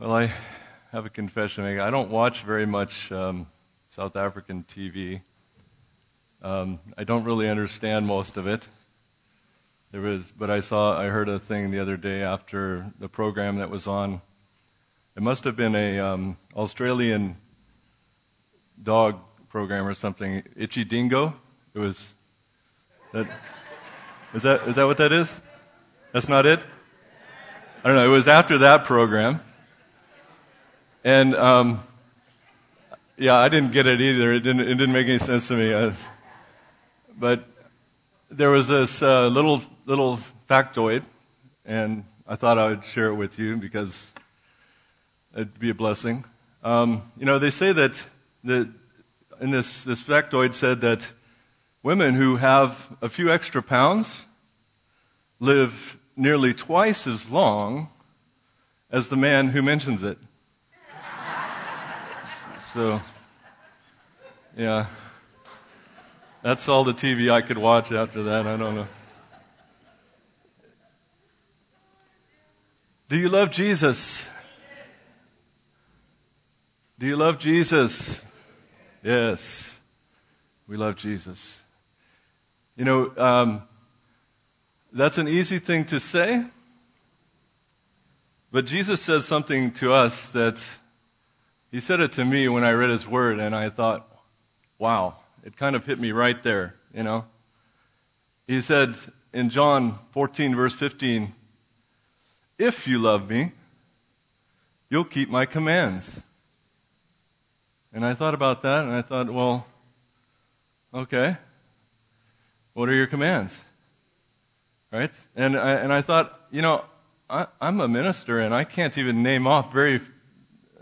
Well, I have a confession to make. I don't watch very much um, South African TV. Um, I don't really understand most of it. There was, but I saw, I heard a thing the other day after the program that was on. It must have been a um, Australian dog program or something. Itchy Dingo. It was. That, is that is that what that is? That's not it. I don't know. It was after that program, and um, yeah, I didn't get it either. It didn't. It didn't make any sense to me. But there was this uh, little little factoid, and I thought I would share it with you because it'd be a blessing. Um, you know, they say that the in this this factoid said that women who have a few extra pounds live nearly twice as long as the man who mentions it. So, yeah. That's all the TV I could watch after that. I don't know. Do you love Jesus? Do you love Jesus? Yes. We love Jesus. You know, um, that's an easy thing to say, but Jesus says something to us that he said it to me when I read his word, and I thought, wow, it kind of hit me right there, you know. He said in John 14, verse 15, If you love me, you'll keep my commands. And I thought about that, and I thought, well, okay, what are your commands? Right? And I, and I thought, you know, I, I'm a minister and I can't even name off very,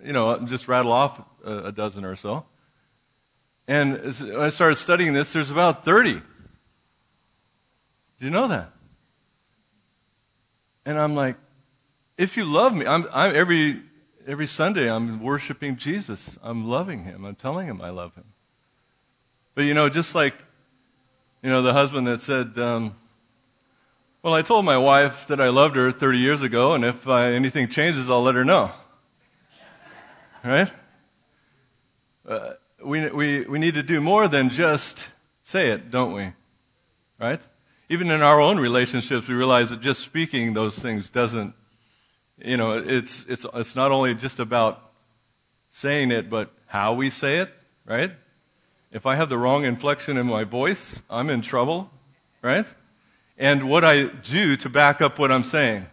you know, just rattle off a, dozen or so. And when I started studying this, there's about 30. Do you know that? And I'm like, if you love me, I'm, I'm, every, every Sunday I'm worshiping Jesus. I'm loving him. I'm telling him I love him. But you know, just like, you know, the husband that said, um, well, I told my wife that I loved her 30 years ago, and if I, anything changes, I'll let her know. Right? Uh, we, we, we need to do more than just say it, don't we? Right? Even in our own relationships, we realize that just speaking those things doesn't, you know, it's, it's, it's not only just about saying it, but how we say it, right? If I have the wrong inflection in my voice, I'm in trouble, right? and what I do to back up what I'm saying.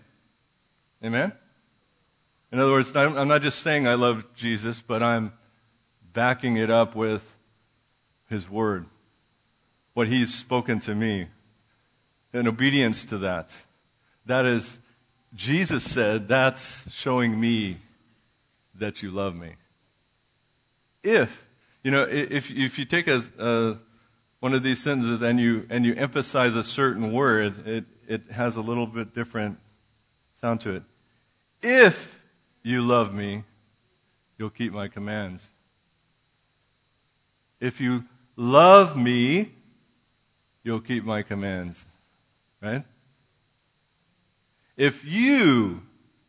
Amen? In other words, I'm not just saying I love Jesus, but I'm backing it up with His Word, what He's spoken to me, in obedience to that. That is, Jesus said, that's showing me that you love me. If, you know, if, if you take a, a one of these sentences and you, and you emphasize a certain word, it, it has a little bit different sound to it. If you love me, you'll keep my commands. If you love me, you'll keep my commands. Right? If you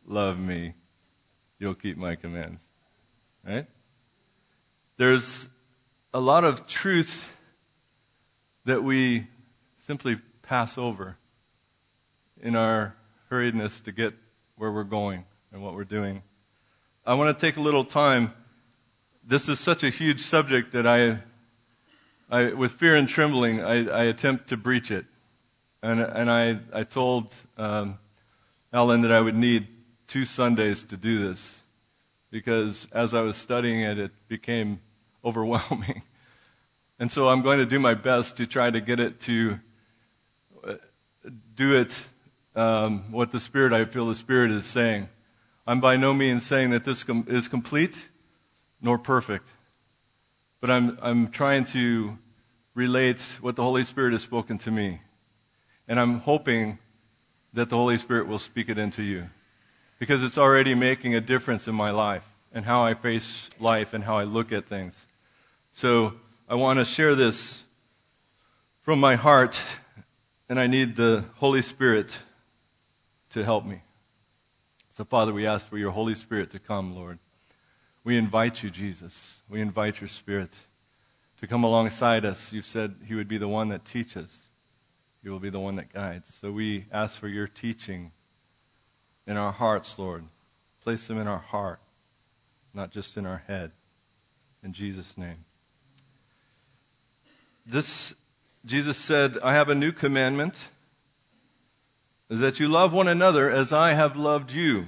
love me, you'll keep my commands. Right? There's a lot of truth that we simply pass over in our hurriedness to get where we're going and what we're doing. I want to take a little time. This is such a huge subject that I, I with fear and trembling, I, I attempt to breach it. And, and I, I told um, Alan that I would need two Sundays to do this because as I was studying it, it became overwhelming. And so I'm going to do my best to try to get it to uh, do it um, what the Spirit, I feel the Spirit is saying. I'm by no means saying that this com- is complete nor perfect, but I'm, I'm trying to relate what the Holy Spirit has spoken to me. And I'm hoping that the Holy Spirit will speak it into you because it's already making a difference in my life and how I face life and how I look at things. So, I want to share this from my heart, and I need the Holy Spirit to help me. So, Father, we ask for your Holy Spirit to come, Lord. We invite you, Jesus. We invite your Spirit to come alongside us. You've said he would be the one that teaches, he will be the one that guides. So we ask for your teaching in our hearts, Lord. Place them in our heart, not just in our head. In Jesus' name. This, Jesus said, I have a new commandment, is that you love one another as I have loved you.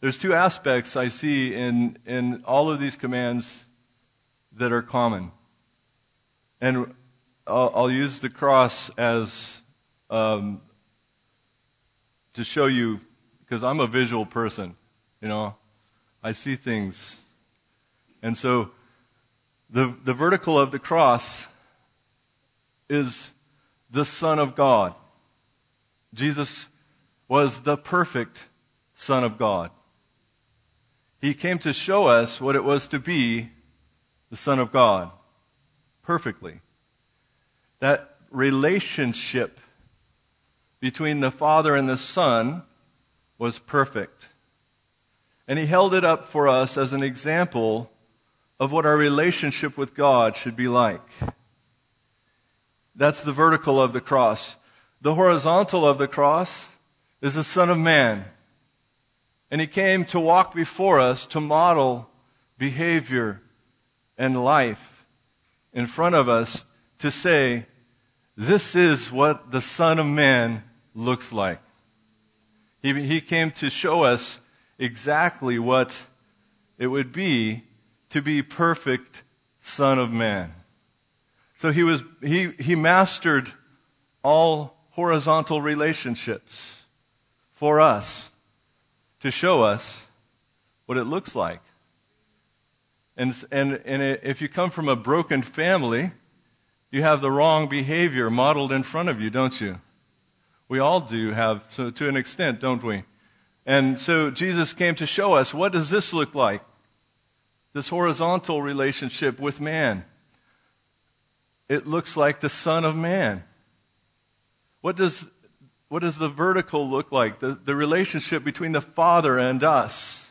There's two aspects I see in, in all of these commands that are common. And I'll, I'll use the cross as um, to show you, because I'm a visual person, you know, I see things. And so the, the vertical of the cross is the Son of God. Jesus was the perfect Son of God. He came to show us what it was to be the Son of God perfectly. That relationship between the Father and the Son was perfect. And he held it up for us as an example of what our relationship with God should be like. That's the vertical of the cross. The horizontal of the cross is the Son of Man. And he came to walk before us to model behavior and life in front of us to say, this is what the Son of Man looks like. He, he came to show us exactly what it would be to be perfect Son of Man. So he was, he, he mastered all horizontal relationships for us to show us what it looks like. And, and, and if you come from a broken family, you have the wrong behavior modeled in front of you, don't you? We all do have, so to an extent, don't we? And so Jesus came to show us what does this look like? This horizontal relationship with man. It looks like the Son of Man. What does, what does the vertical look like? The, the relationship between the Father and us.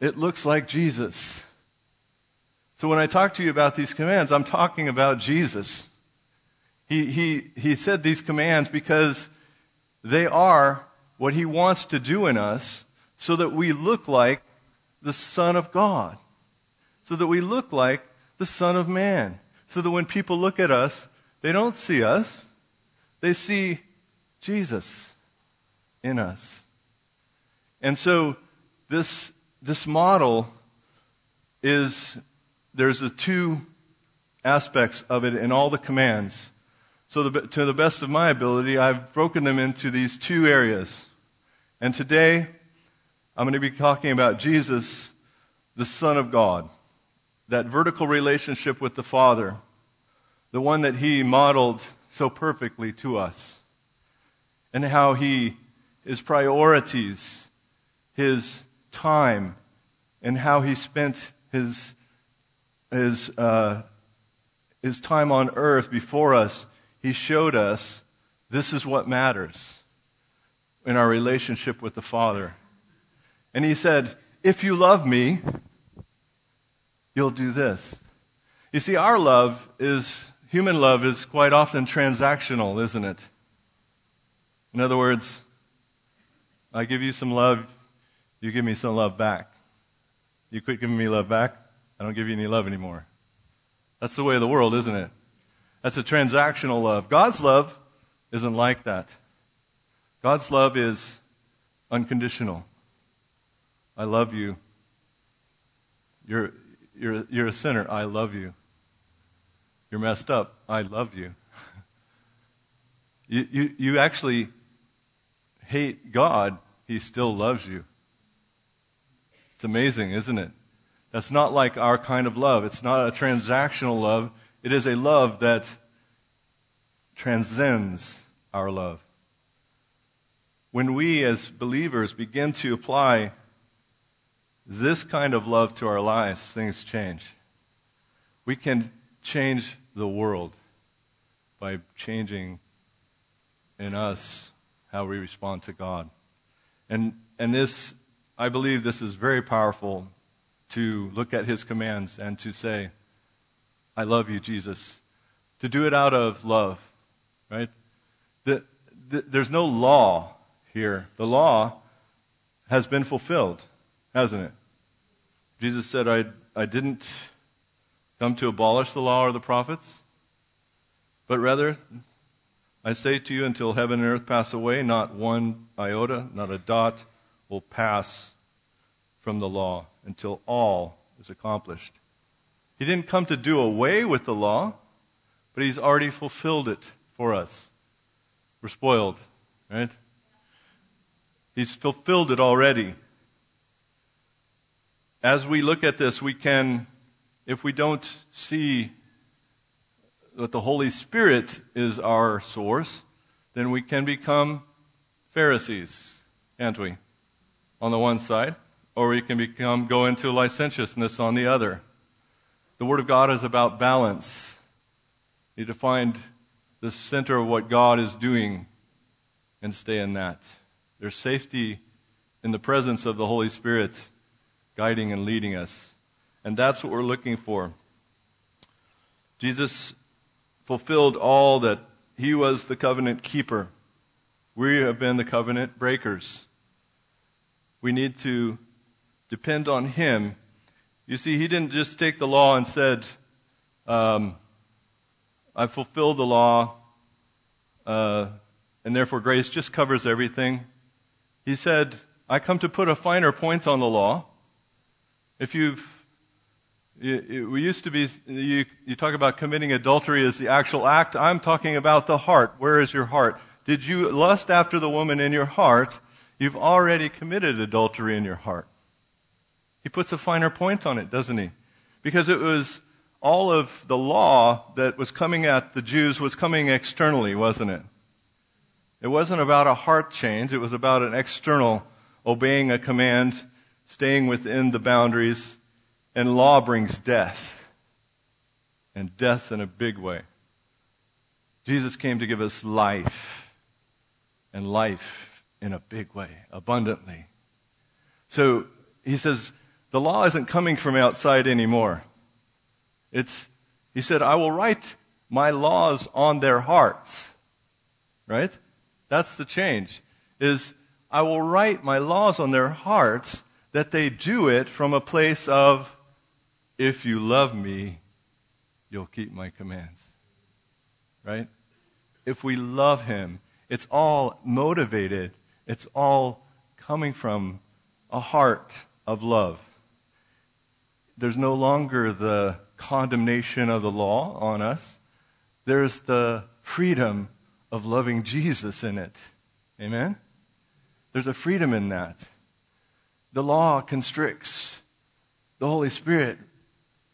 It looks like Jesus. So when I talk to you about these commands, I'm talking about Jesus. He, he, he said these commands because they are what he wants to do in us so that we look like the Son of God. So that we look like the Son of Man. So that when people look at us, they don't see us. They see Jesus in us. And so this, this model is there's the two aspects of it in all the commands. So, the, to the best of my ability, I've broken them into these two areas. And today, I'm going to be talking about Jesus, the Son of God, that vertical relationship with the Father, the one that He modeled so perfectly to us, and how He, His priorities, His time, and how He spent His his, uh, his time on earth before us, he showed us this is what matters in our relationship with the Father. And he said, If you love me, you'll do this. You see, our love is, human love is quite often transactional, isn't it? In other words, I give you some love, you give me some love back. You quit giving me love back, I don't give you any love anymore. That's the way of the world, isn't it? That's a transactional love. God's love isn't like that. God's love is unconditional. I love you. You're, you're, you're a sinner. I love you. You're messed up. I love you. you, you. You actually hate God. He still loves you. It's amazing, isn't it? That's not like our kind of love. It's not a transactional love. It is a love that transcends our love. When we as believers begin to apply this kind of love to our lives, things change. We can change the world by changing in us how we respond to God. And, and this, I believe this is very powerful to look at his commands and to say, I love you, Jesus. To do it out of love, right? The, the, there's no law here. The law has been fulfilled, hasn't it? Jesus said, I, I didn't come to abolish the law or the prophets, but rather, I say to you, until heaven and earth pass away, not one iota, not a dot will pass from the law until all is accomplished. He didn't come to do away with the law, but he's already fulfilled it for us. We're spoiled, right? He's fulfilled it already. As we look at this, we can, if we don't see that the Holy Spirit is our source, then we can become Pharisees, can't we? On the one side or we can become go into licentiousness on the other. The Word of God is about balance. You need to find the center of what God is doing and stay in that. There's safety in the presence of the Holy Spirit guiding and leading us. And that's what we're looking for. Jesus fulfilled all that he was the covenant keeper. We have been the covenant breakers. We need to depend on Him. You see, He didn't just take the law and said, um, I fulfilled the law, uh, and therefore grace just covers everything. He said, I come to put a finer point on the law. If you've we used to be, you, you, talk about committing adultery as the actual act. I'm talking about the heart. Where is your heart? Did you lust after the woman in your heart? You've already committed adultery in your heart. He puts a finer point on it, doesn't he? Because it was all of the law that was coming at the Jews was coming externally, wasn't it? It wasn't about a heart change, it was about an external obeying a command, staying within the boundaries, and law brings death. And death in a big way. Jesus came to give us life, and life in a big way, abundantly. So he says, the law isn't coming from outside anymore. It's, he said, I will write my laws on their hearts. Right? That's the change. Is I will write my laws on their hearts that they do it from a place of, if you love me, you'll keep my commands. Right? If we love him, it's all motivated, it's all coming from a heart of love there's no longer the condemnation of the law on us. There's the freedom of loving Jesus in it. Amen? There's a freedom in that. The law constricts. The Holy Spirit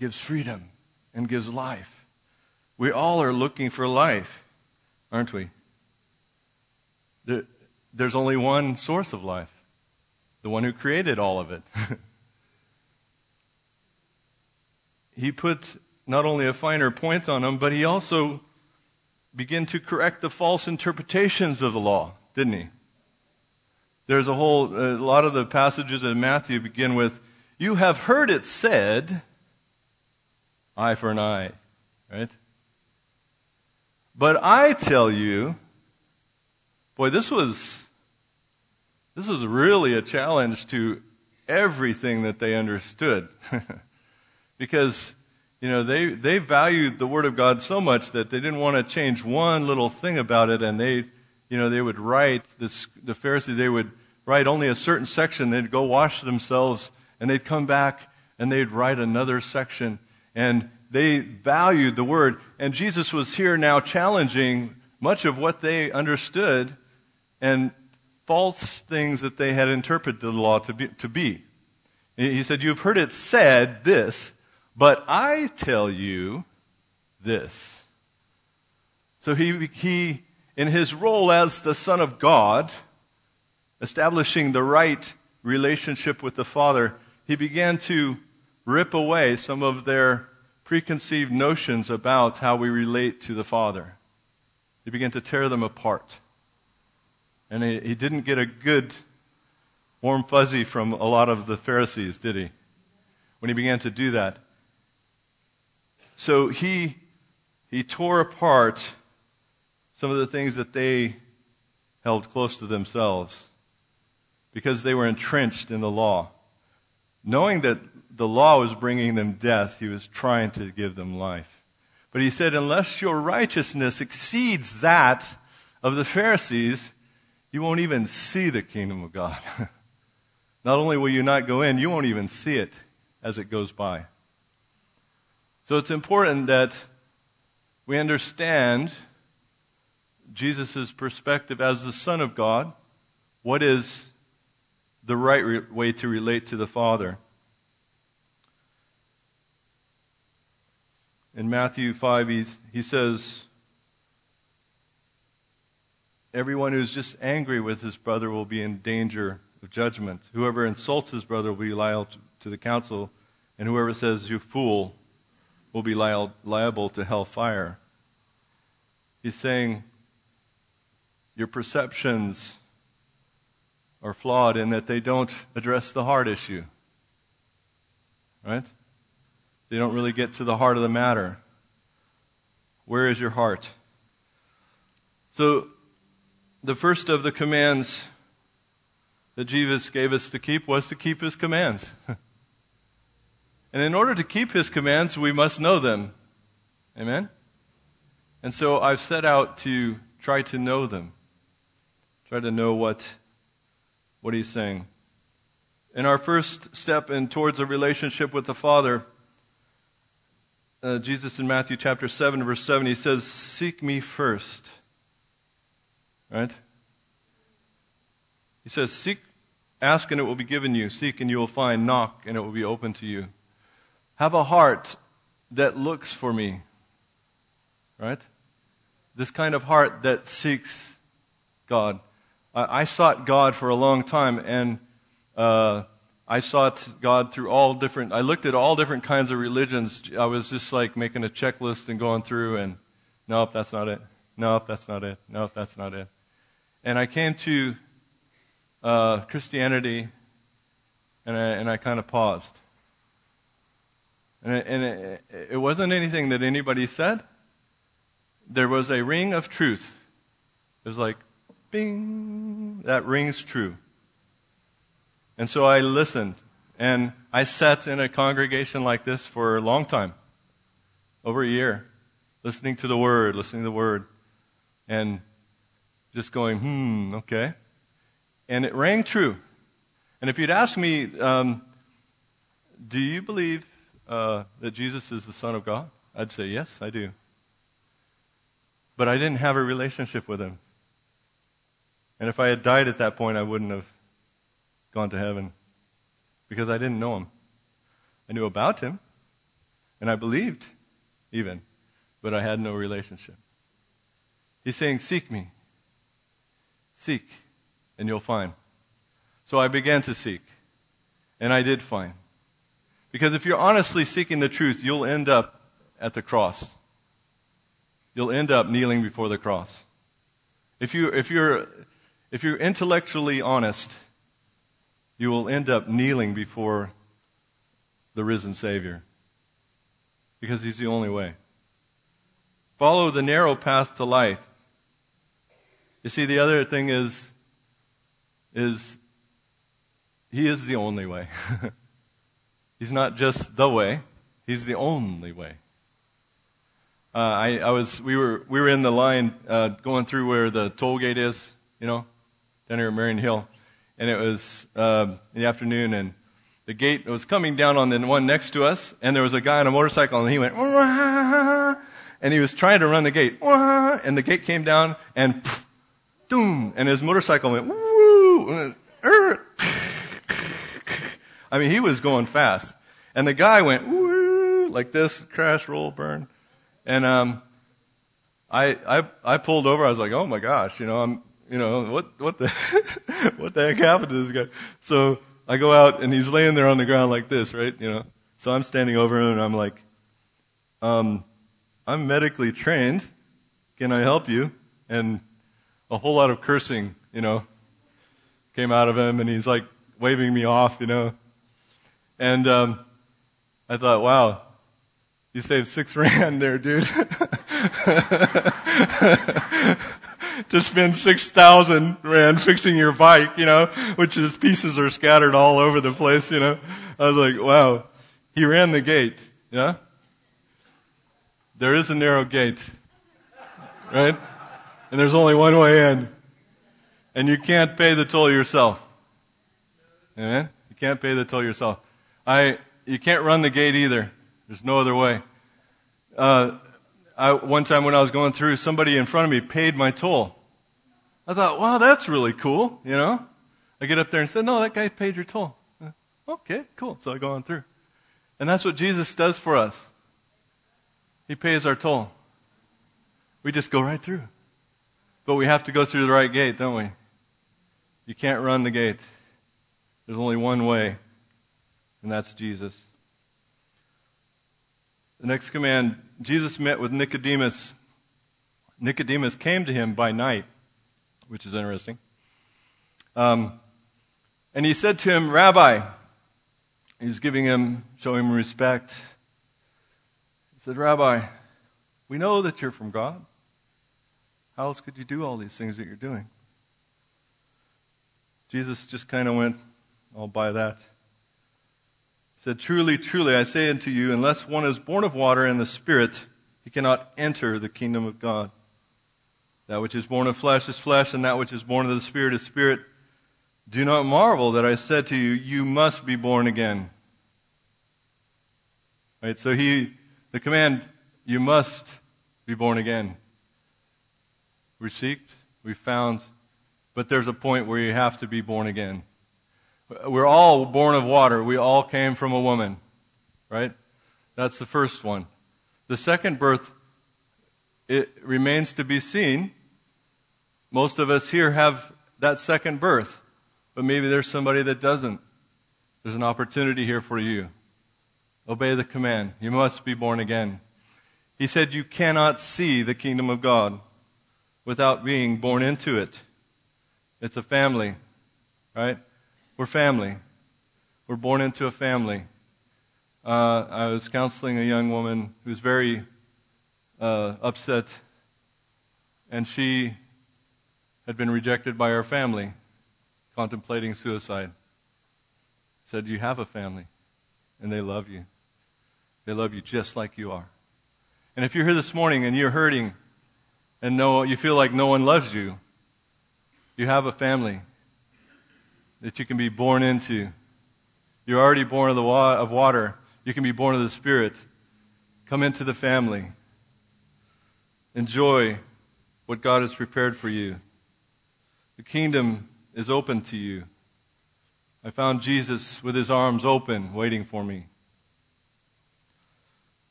gives freedom and gives life. We all are looking for life, aren't we? There, there's only one source of life the one who created all of it. he put not only a finer point on them, but he also began to correct the false interpretations of the law, didn't he? There's a whole, a lot of the passages in Matthew begin with, You have heard it said, eye for an eye, right? But I tell you, boy, this was, this was really a challenge to everything that they understood. because you know they they valued the word of God so much that they didn't want to change one little thing about it, and they you know they would write this the Pharisees they would write only a certain section. They'd go wash themselves, and they'd come back and they'd write another section, and they valued the word. And Jesus was here now challenging much of what they understood and false things that they had interpreted the law to be. To be. He said, You've heard it said this, but I tell you this. So he, he, in his role as the Son of God, establishing the right relationship with the Father, he began to rip away some of their preconceived notions about how we relate to the Father. He began to tear them apart. And he, he didn't get a good warm fuzzy from a lot of the Pharisees, did he? When he began to do that. So he, he tore apart some of the things that they held close to themselves because they were entrenched in the law. Knowing that the law was bringing them death, he was trying to give them life. But he said, unless your righteousness exceeds that of the Pharisees, you won't even see the kingdom of God. not only will you not go in, you won't even see it as it goes by. So it's important that we understand Jesus' perspective as the Son of God. What is the right re- way to relate to the Father? In Matthew 5, he says, Everyone who's just angry with his brother will be in danger of judgment. Whoever insults his brother will be liable to the council, and whoever says, You fool, will be liable to hell fire. He's saying, Your perceptions are flawed in that they don't address the heart issue. Right? They don't really get to the heart of the matter. Where is your heart? So, the first of the commands that Jesus gave us to keep was to keep his commands. and in order to keep his commands, we must know them. Amen? And so I've set out to try to know them, try to know what, what he's saying. In our first step in towards a relationship with the Father, uh, Jesus in Matthew chapter 7, verse 7, he says, Seek me first Right? He says, Seek, ask and it will be given you. Seek and you will find. Knock and it will be open to you. Have a heart that looks for me. Right? This kind of heart that seeks God. I, I sought God for a long time and uh, I sought God through all different, I looked at all different kinds of religions. I was just like making a checklist and going through and, nope, that's not it. Nope, that's not it. Nope, that's not it. And I came to uh, Christianity, and I, and I kind of paused. And, it, and it, it wasn't anything that anybody said. There was a ring of truth. It was like, bing, that rings true. And so I listened, and I sat in a congregation like this for a long time, over a year, listening to the Word, listening to the Word. And just going, hmm, okay. And it rang true. And if you'd ask me, um, do you believe uh, that Jesus is the Son of God? I'd say, yes, I do. But I didn't have a relationship with him. And if I had died at that point, I wouldn't have gone to heaven because I didn't know him. I knew about him, and I believed even, but I had no relationship. He's saying, Seek me. Seek, and you'll find. So I began to seek, and I did find. Because if you're honestly seeking the truth, you'll end up at the cross. You'll end up kneeling before the cross. If, you, if, you're, if you're intellectually honest, you will end up kneeling before the risen Savior. Because He's the only way. Follow the narrow path to life. You see, the other thing is, is he is the only way. he's not just the way, he's the only way. Uh, I, I was, we were, we were in the line uh, going through where the toll gate is, you know, down here at Mariannhill, and it was uh, in the afternoon, and the gate was coming down on the one next to us, and there was a guy on a motorcycle, and he went, and he was trying to run the gate, and the gate came down, and doom, and his motorcycle went woo. I mean, he was going fast, and the guy went woo! like this, crash, roll, burn, and um, I I I pulled over. I was like, oh my gosh, you know, I'm you know what what the what the heck happened to this guy? So I go out, and he's laying there on the ground like this, right? You know, so I'm standing over him, and I'm like, um, I'm medically trained. Can I help you? And a whole lot of cursing, you know, came out of him, and he's like waving me off, you know. And um, I thought, wow, you saved six rand there, dude. to spend 6,000 rand fixing your bike, you know, which is pieces are scattered all over the place, you know. I was like, wow, he ran the gate, yeah? There is a narrow gate, right? And there's only one way in. And you can't pay the toll yourself. Amen? You can't pay the toll yourself. I, you can't run the gate either. There's no other way. Uh, I, one time when I was going through, somebody in front of me paid my toll. I thought, wow, that's really cool, you know? I get up there and said, no, that guy paid your toll. Uh, okay, cool. So I go on through. And that's what Jesus does for us. He pays our toll. We just go right through. But we have to go through the right gate, don't we? You can't run the gate. There's only one way, and that's Jesus. The next command Jesus met with Nicodemus. Nicodemus came to him by night, which is interesting. Um, and he said to him, Rabbi, he was giving him, showing him respect. He said, Rabbi, we know that you're from God. How else could you do all these things that you're doing? Jesus just kind of went, I'll buy that. Said, Truly, truly, I say unto you, unless one is born of water and the Spirit, he cannot enter the kingdom of God. That which is born of flesh is flesh, and that which is born of the Spirit is spirit. Do not marvel that I said to you, You must be born again. Right? So he, the command, you must be born again. We seeked, we found, but there's a point where you have to be born again. We're all born of water. We all came from a woman, right? That's the first one. The second birth, it remains to be seen. Most of us here have that second birth, but maybe there's somebody that doesn't. There's an opportunity here for you. Obey the command. You must be born again. He said, You cannot see the kingdom of God without being born into it. It's a family, right? We're family. We're born into a family. Uh, I was counseling a young woman who was very uh, upset, and she had been rejected by her family, contemplating suicide. Said, You have a family, and they love you. They love you just like you are. And if you're here this morning and you're hurting, and no, you feel like no one loves you, you have a family that you can be born into. You're already born of, the wa- of water. You can be born of the Spirit. Come into the family. Enjoy what God has prepared for you. The kingdom is open to you. I found Jesus with his arms open, waiting for me.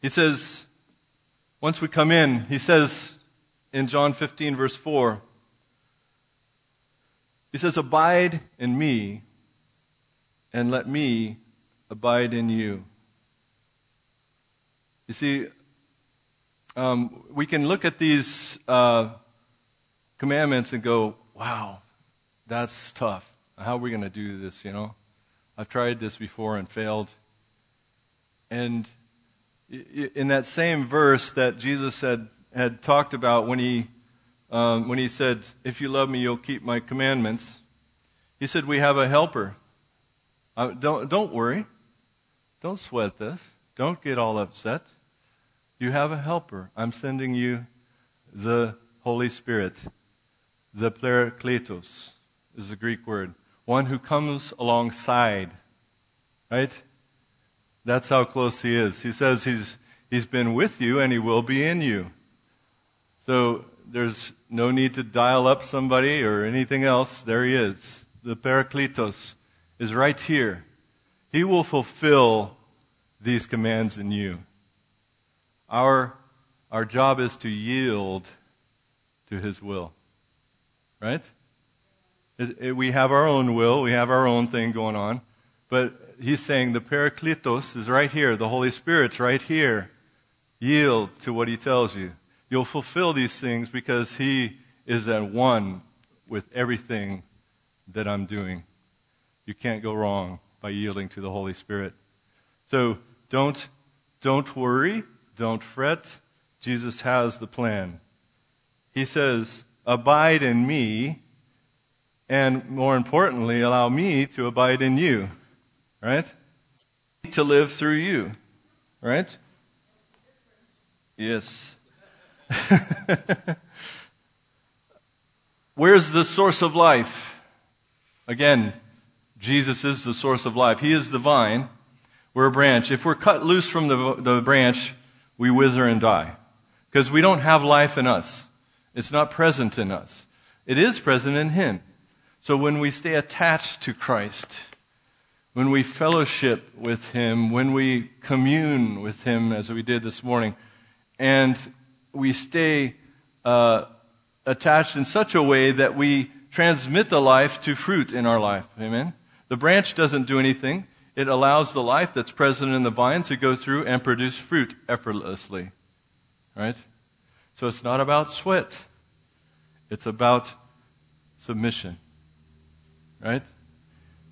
He says, once we come in, he says, in John 15, verse 4. He says, Abide in me, and let me abide in you. You see, um, we can look at these uh, commandments and go, wow, that's tough. How are we going to do this, you know? I've tried this before and failed. And in that same verse that Jesus had had talked about when he, um, when he said, If you love me, you'll keep my commandments. He said, We have a helper. Uh, don't, don't worry. Don't sweat this. Don't get all upset. You have a helper. I'm sending you the Holy Spirit. The Parakletos is the Greek word. One who comes alongside. Right? That's how close he is. He says he's, he's been with you and he will be in you. So there's no need to dial up somebody or anything else. There he is. The Parakletos is right here. He will fulfill these commands in you. Our, our job is to yield to his will. Right? It, it, we have our own will, we have our own thing going on. But he's saying the Parakletos is right here. The Holy Spirit's right here. Yield to what he tells you. You'll fulfill these things because He is at one with everything that I'm doing. You can't go wrong by yielding to the Holy Spirit. So don't, don't worry. Don't fret. Jesus has the plan. He says, abide in me, and more importantly, allow me to abide in you. Right? To live through you. Right? Yes. Where's the source of life? Again, Jesus is the source of life. He is the vine. We're a branch. If we're cut loose from the, the branch, we wither and die. Because we don't have life in us. It's not present in us. It is present in Him. So when we stay attached to Christ, when we fellowship with Him, when we commune with Him, as we did this morning, and we stay uh, attached in such a way that we transmit the life to fruit in our life. Amen? The branch doesn't do anything. It allows the life that's present in the vine to go through and produce fruit effortlessly. Right? So it's not about sweat. It's about submission. Right?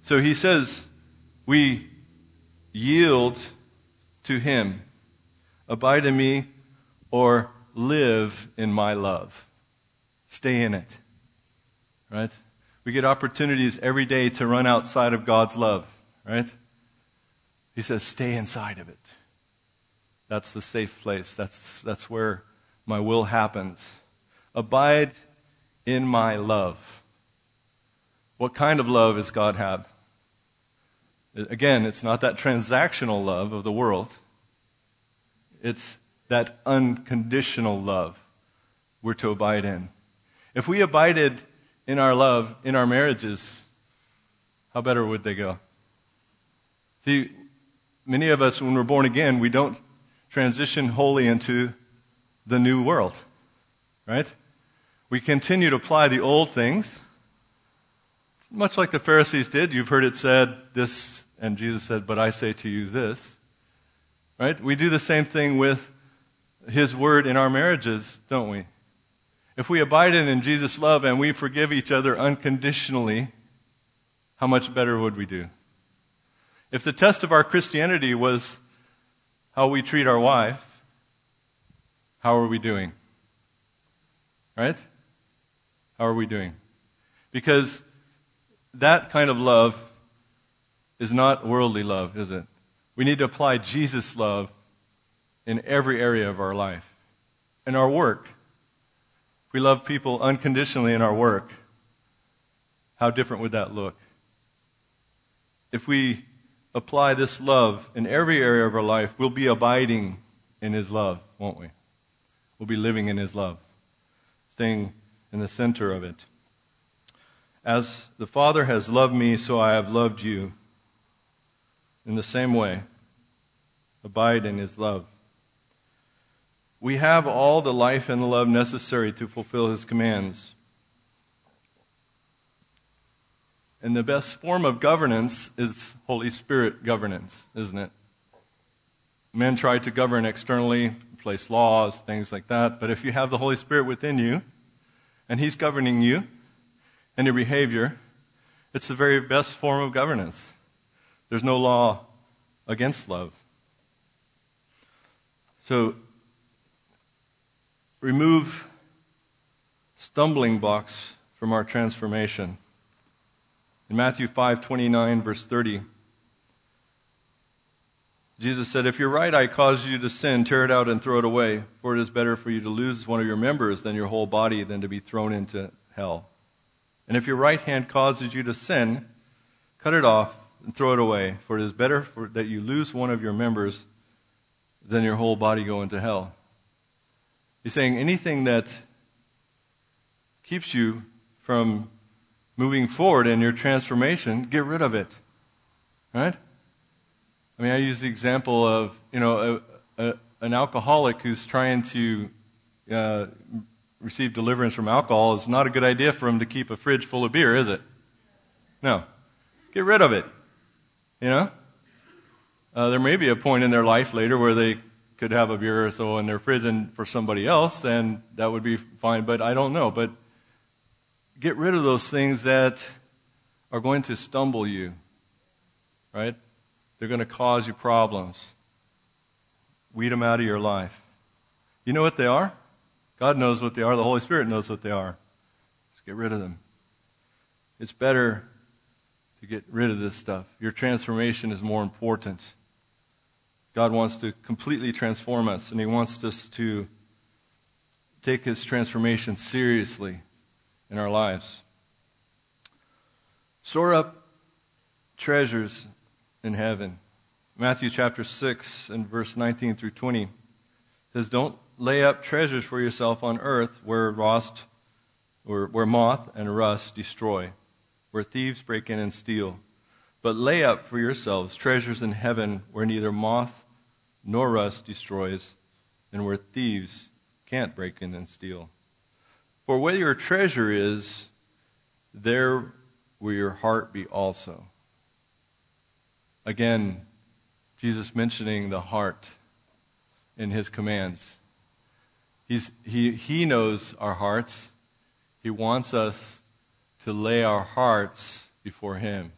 So he says, we yield to him. Abide in me or live in my love. Stay in it. Right? We get opportunities every day to run outside of God's love. Right? He says, stay inside of it. That's the safe place. That's, that's where my will happens. Abide in my love. What kind of love does God have? Again, it's not that transactional love of the world. It's that unconditional love we're to abide in. If we abided in our love, in our marriages, how better would they go? See, many of us, when we're born again, we don't transition wholly into the new world, right? We continue to apply the old things, much like the Pharisees did. You've heard it said this, and Jesus said, But I say to you this. Right? We do the same thing with His Word in our marriages, don't we? If we abide in Jesus' love and we forgive each other unconditionally, how much better would we do? If the test of our Christianity was how we treat our wife, how are we doing? Right? How are we doing? Because that kind of love is not worldly love, is it? We need to apply Jesus' love in every area of our life. In our work. We love people unconditionally in our work, how different would that look? If we apply this love in every area of our life, we'll be abiding in His love, won't we? We'll be living in His love, staying in the center of it. As the Father has loved me, so I have loved you. In the same way, abide in His love. We have all the life and the love necessary to fulfill His commands. And the best form of governance is Holy Spirit governance, isn't it? Men try to govern externally, place laws, things like that. But if you have the Holy Spirit within you, and He's governing you and your behavior, it's the very best form of governance. There's no law against love. So, remove stumbling blocks from our transformation. In Matthew 5:29 verse 30, Jesus said, If your right eye causes you to sin, tear it out and throw it away, for it is better for you to lose one of your members than your whole body than to be thrown into hell. And if your right hand causes you to sin, cut it off and throw it away, for it is better for, that you lose one of your members than your whole body go into hell. He's saying anything that keeps you from moving forward in your transformation, get rid of it. Right? I mean, I use the example of, you know, a, a, an alcoholic who's trying to uh, receive deliverance from alcohol. It's not a good idea for him to keep a fridge full of beer, is it? No. Get rid of it. You know? Uh, there may be a point in their life later where they could have a beer or so in their fridge and for somebody else, and that would be fine, but I don't know. But get rid of those things that are going to stumble you right? They're going to cause you problems. Weed them out of your life. You know what they are? God knows what they are. The Holy Spirit knows what they are. Just get rid of them. It's better to get rid of this stuff. Your transformation is more important. God wants to completely transform us, and He wants us to take His transformation seriously in our lives. Store up treasures in heaven. Matthew chapter 6 and verse 19 through 20 says, Don't lay up treasures for yourself on earth where rust or where moth and rust destroy, where thieves break in and steal. But lay up for yourselves treasures in heaven where neither moth nor rust destroys, and where thieves can't break in and steal. For where your treasure is, there will your heart be also. Again, Jesus mentioning the heart in his commands. He's, he, he knows our hearts. He wants us to lay our hearts before him.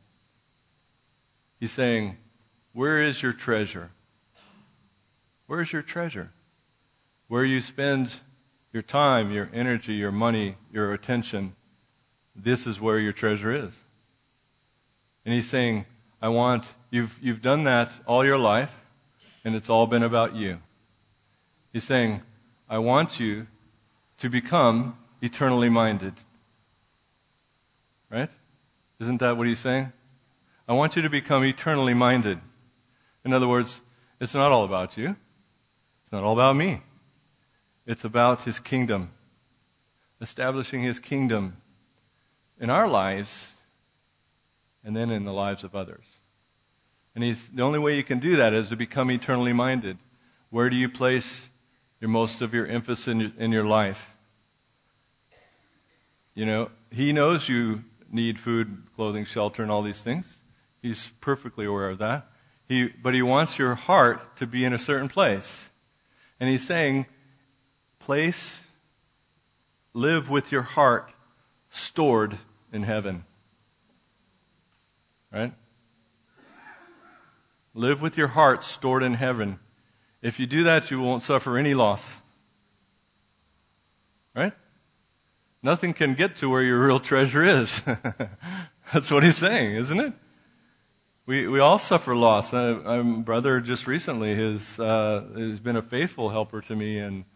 He's saying, Where is your treasure? Where is your treasure? Where you spend your time, your energy, your money, your attention, this is where your treasure is. And he's saying, I want, you've, you've done that all your life, and it's all been about you. He's saying, I want you to become eternally minded. Right? Isn't that what he's saying? I want you to become eternally minded. In other words, it's not all about you. It's not all about me. It's about his kingdom. Establishing his kingdom in our lives and then in the lives of others. And he's, the only way you can do that is to become eternally minded. Where do you place your most of your emphasis in your, in your life? You know, he knows you need food, clothing, shelter, and all these things. He's perfectly aware of that. He, but he wants your heart to be in a certain place. And he's saying, place, live with your heart stored in heaven. Right? Live with your heart stored in heaven. If you do that, you won't suffer any loss. Right? Nothing can get to where your real treasure is. That's what he's saying, isn't it? We, we all suffer loss. I, my brother just recently has, uh, has been a faithful helper to me and,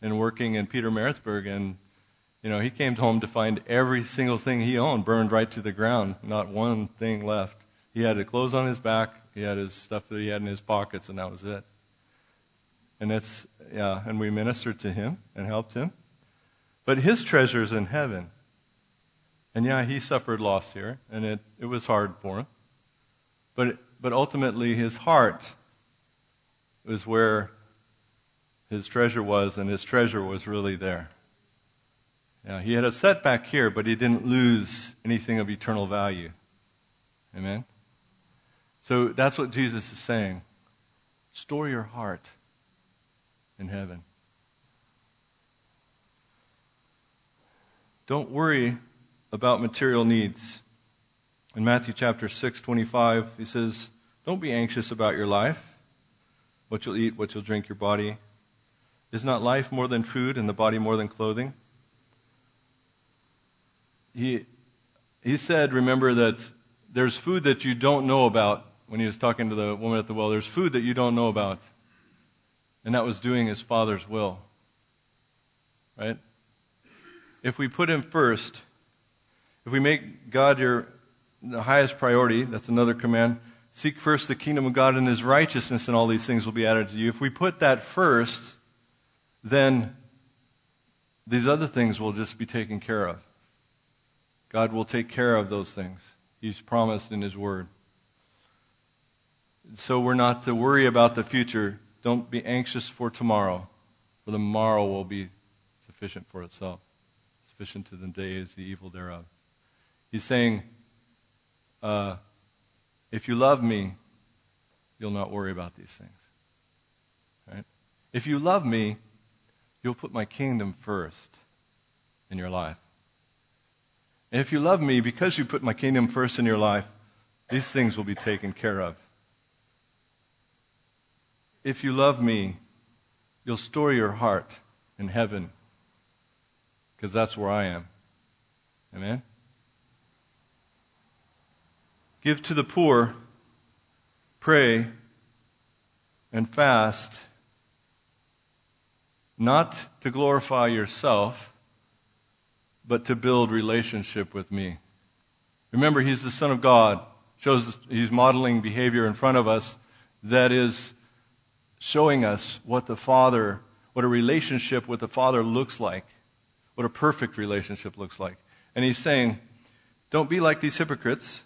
and working in Pietermaritzburg. And, you know, he came home to find every single thing he owned burned right to the ground, not one thing left. He had his clothes on his back, he had his stuff that he had in his pockets, and that was it. And it's, yeah, and we ministered to him and helped him. But his treasure's in heaven. And yeah, he suffered loss here, and it, it was hard for him. But, but ultimately, his heart was where his treasure was, and his treasure was really there. Yeah, he had a setback here, but he didn't lose anything of eternal value. Amen? So that's what Jesus is saying. Store your heart in heaven. Don't worry about material needs. In Matthew chapter 6, 25, he says, Don't be anxious about your life, what you'll eat, what you'll drink, your body. Is not life more than food and the body more than clothing? He, he said, remember that there's food that you don't know about when he was talking to the woman at the well. There's food that you don't know about. And that was doing his Father's will. Right? If we put him first, if we make God your the highest priority, that's another command. Seek first the kingdom of God and his righteousness, and all these things will be added to you. If we put that first, then these other things will just be taken care of. God will take care of those things. He's promised in his word. So we're not to worry about the future. Don't be anxious for tomorrow, for the morrow will be sufficient for itself. Sufficient to the day is the evil thereof. He's saying, uh, if you love me, you'll not worry about these things. Right? If you love me, you'll put my kingdom first in your life. And if you love me, because you put my kingdom first in your life, These things will be taken care of. If you love me, you'll store your heart in heaven because that's where I am. Amen? Give to the poor, pray, and fast, not to glorify yourself, but to build relationship with me. Remember, he's the Son of God. Shows he's modeling behavior in front of us that is showing us what the Father, what a relationship with the Father looks like, what a perfect relationship looks like. And he's saying, don't be like these hypocrites.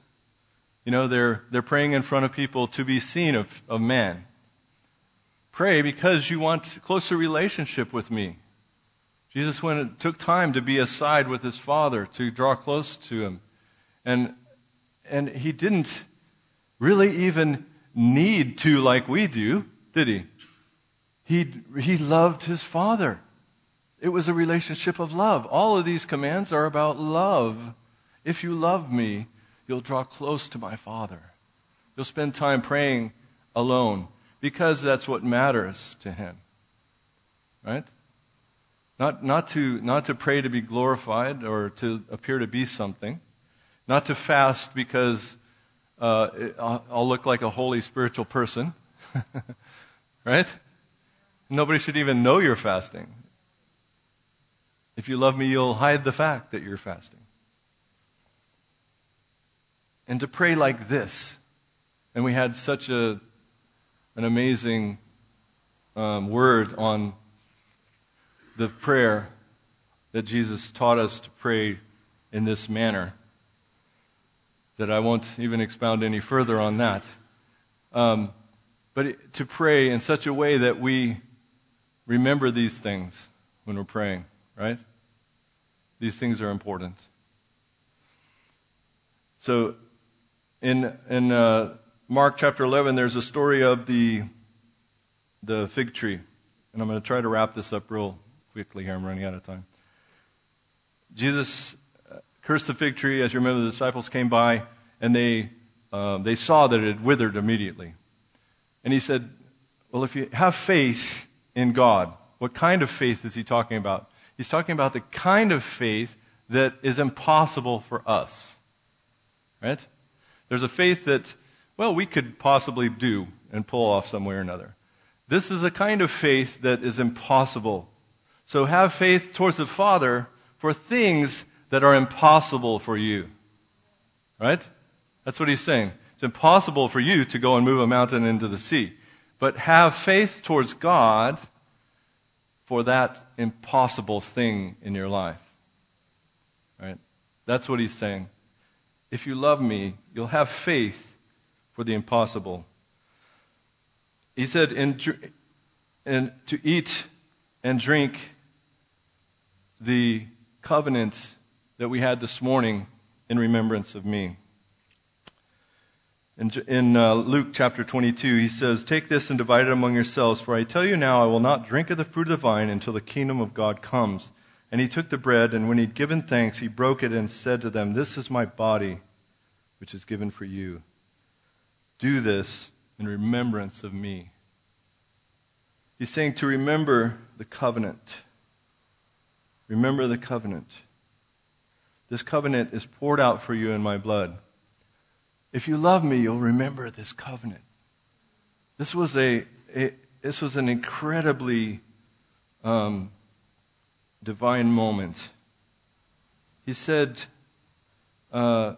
You know, they're, they're praying in front of people to be seen of, of man. Pray because you want closer relationship with me. Jesus went, took time to be aside with his Father, to draw close to him. And, and he didn't really even need to like we do, did he? He, he loved his Father. It was a relationship of love. All of these commands are about love. If you love me, you'll draw close to my Father. You'll spend time praying alone because that's what matters to him. Right? Not, not, to, not to pray to be glorified or to appear to be something. Not to fast because uh, I'll look like a holy spiritual person. right? Nobody should even know you're fasting. If you love me, you'll hide the fact that you're fasting. And to pray like this. And we had such a, an amazing um, word on the prayer that Jesus taught us to pray in this manner that I won't even expound any further on that. Um, but to pray in such a way that we remember these things when we're praying, right? These things are important. So, in, in uh, Mark chapter 11, there's a story of the, the fig tree. And I'm going to try to wrap this up real quickly here. I'm running out of time. Jesus uh, cursed the fig tree. As you remember, the disciples came by and they, uh, they saw that it had withered immediately. And he said, Well, if you have faith in God. What kind of faith is he talking about? He's talking about the kind of faith that is impossible for us. Right? There's a faith that, well, we could possibly do and pull off some way or another. This is a kind of faith that is impossible. So have faith towards the Father for things that are impossible for you. Right? That's what he's saying. It's impossible for you to go and move a mountain into the sea but have faith towards God for that impossible thing in your life. Right? That's what he's saying. If you love me, you'll have faith for the impossible. He said, in, in, to eat and drink the covenant that we had this morning in remembrance of me. In, in uh, Luke chapter 22, he says, Take this and divide it among yourselves, for I tell you now, I will not drink of the fruit of the vine until the kingdom of God comes. And he took the bread, and when he'd given thanks, he broke it and said to them, This is my body, which is given for you. Do this in remembrance of me. He's saying to remember the covenant. Remember the covenant. This covenant is poured out for you in my blood. If you love me, you'll remember this covenant. This was a, a this was an incredibly um, divine moment. He said, uh,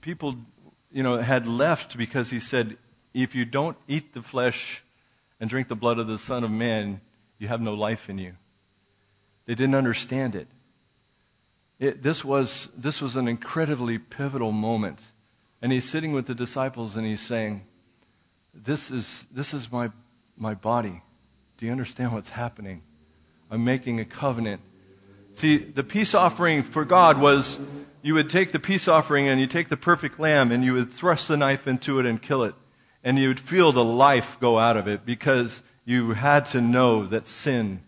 people, you know, had left because he said, if you don't eat the flesh and drink the blood of the Son of Man, you have no life in you. They didn't understand it. It, this, was, this was an incredibly pivotal moment. And he's sitting with the disciples and he's saying, This is, this is my, my body. Do you understand what's happening? I'm making a covenant. See, the peace offering for God was you would take the peace offering and you take the perfect lamb and you would thrust the knife into it and kill it. And you would feel the life go out of it because you had to know that sin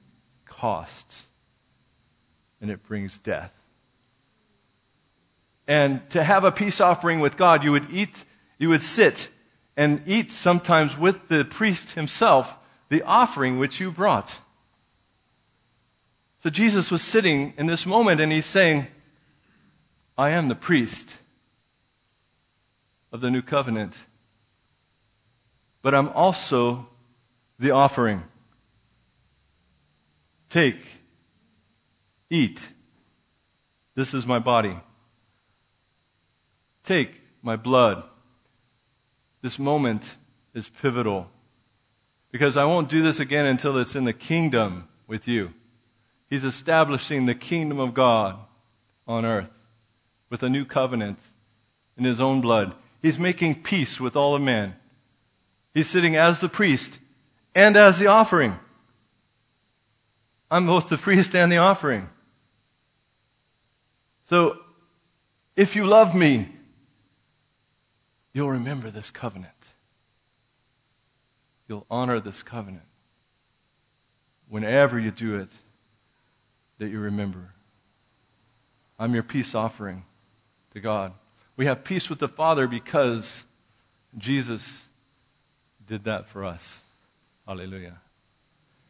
costs and it brings death. And to have a peace offering with God, you would eat, you would sit and eat sometimes with the priest himself the offering which you brought. So Jesus was sitting in this moment and he's saying, I am the priest of the new covenant, but I'm also the offering. Take, eat. This is my body. Take my blood. This moment is pivotal because I won't do this again until it's in the kingdom with you. He's establishing the kingdom of God on earth with a new covenant in his own blood. He's making peace with all of men. He's sitting as the priest and as the offering. I'm both the priest and the offering. So, if you love me, you'll remember this covenant. You'll honor this covenant. Whenever you do it, that you remember. I'm your peace offering to God. We have peace with the Father because Jesus did that for us. Hallelujah.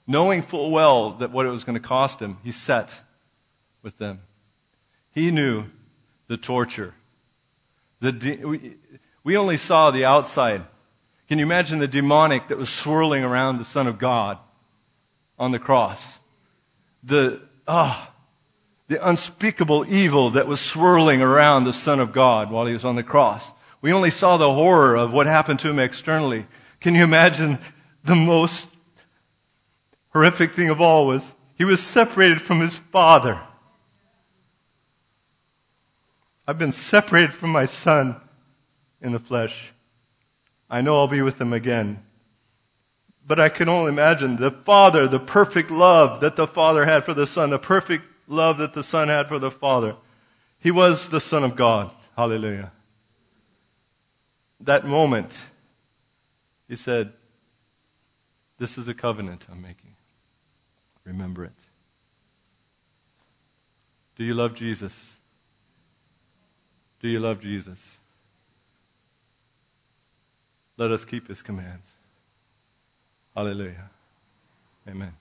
Knowing full well that what it was going to cost him, he sat with them. He knew the torture. The de- we, we only saw the outside. Can you imagine the demonic that was swirling around the Son of God on the cross? The, ah, oh, the unspeakable evil that was swirling around the Son of God while he was on the cross. We only saw the horror of what happened to him externally. Can you imagine the most horrific thing of all was he was separated from his father. I've been separated from my son in the flesh. I know I'll be with him again. But I can only imagine the father, the perfect love that the father had for the son, the perfect love that the Son had for the Father. He was the Son of God. Hallelujah. That moment, he said, This is a covenant I'm making. Remember it. Do you love Jesus? Do you love Jesus? Let us keep his commands. Hallelujah. Amen.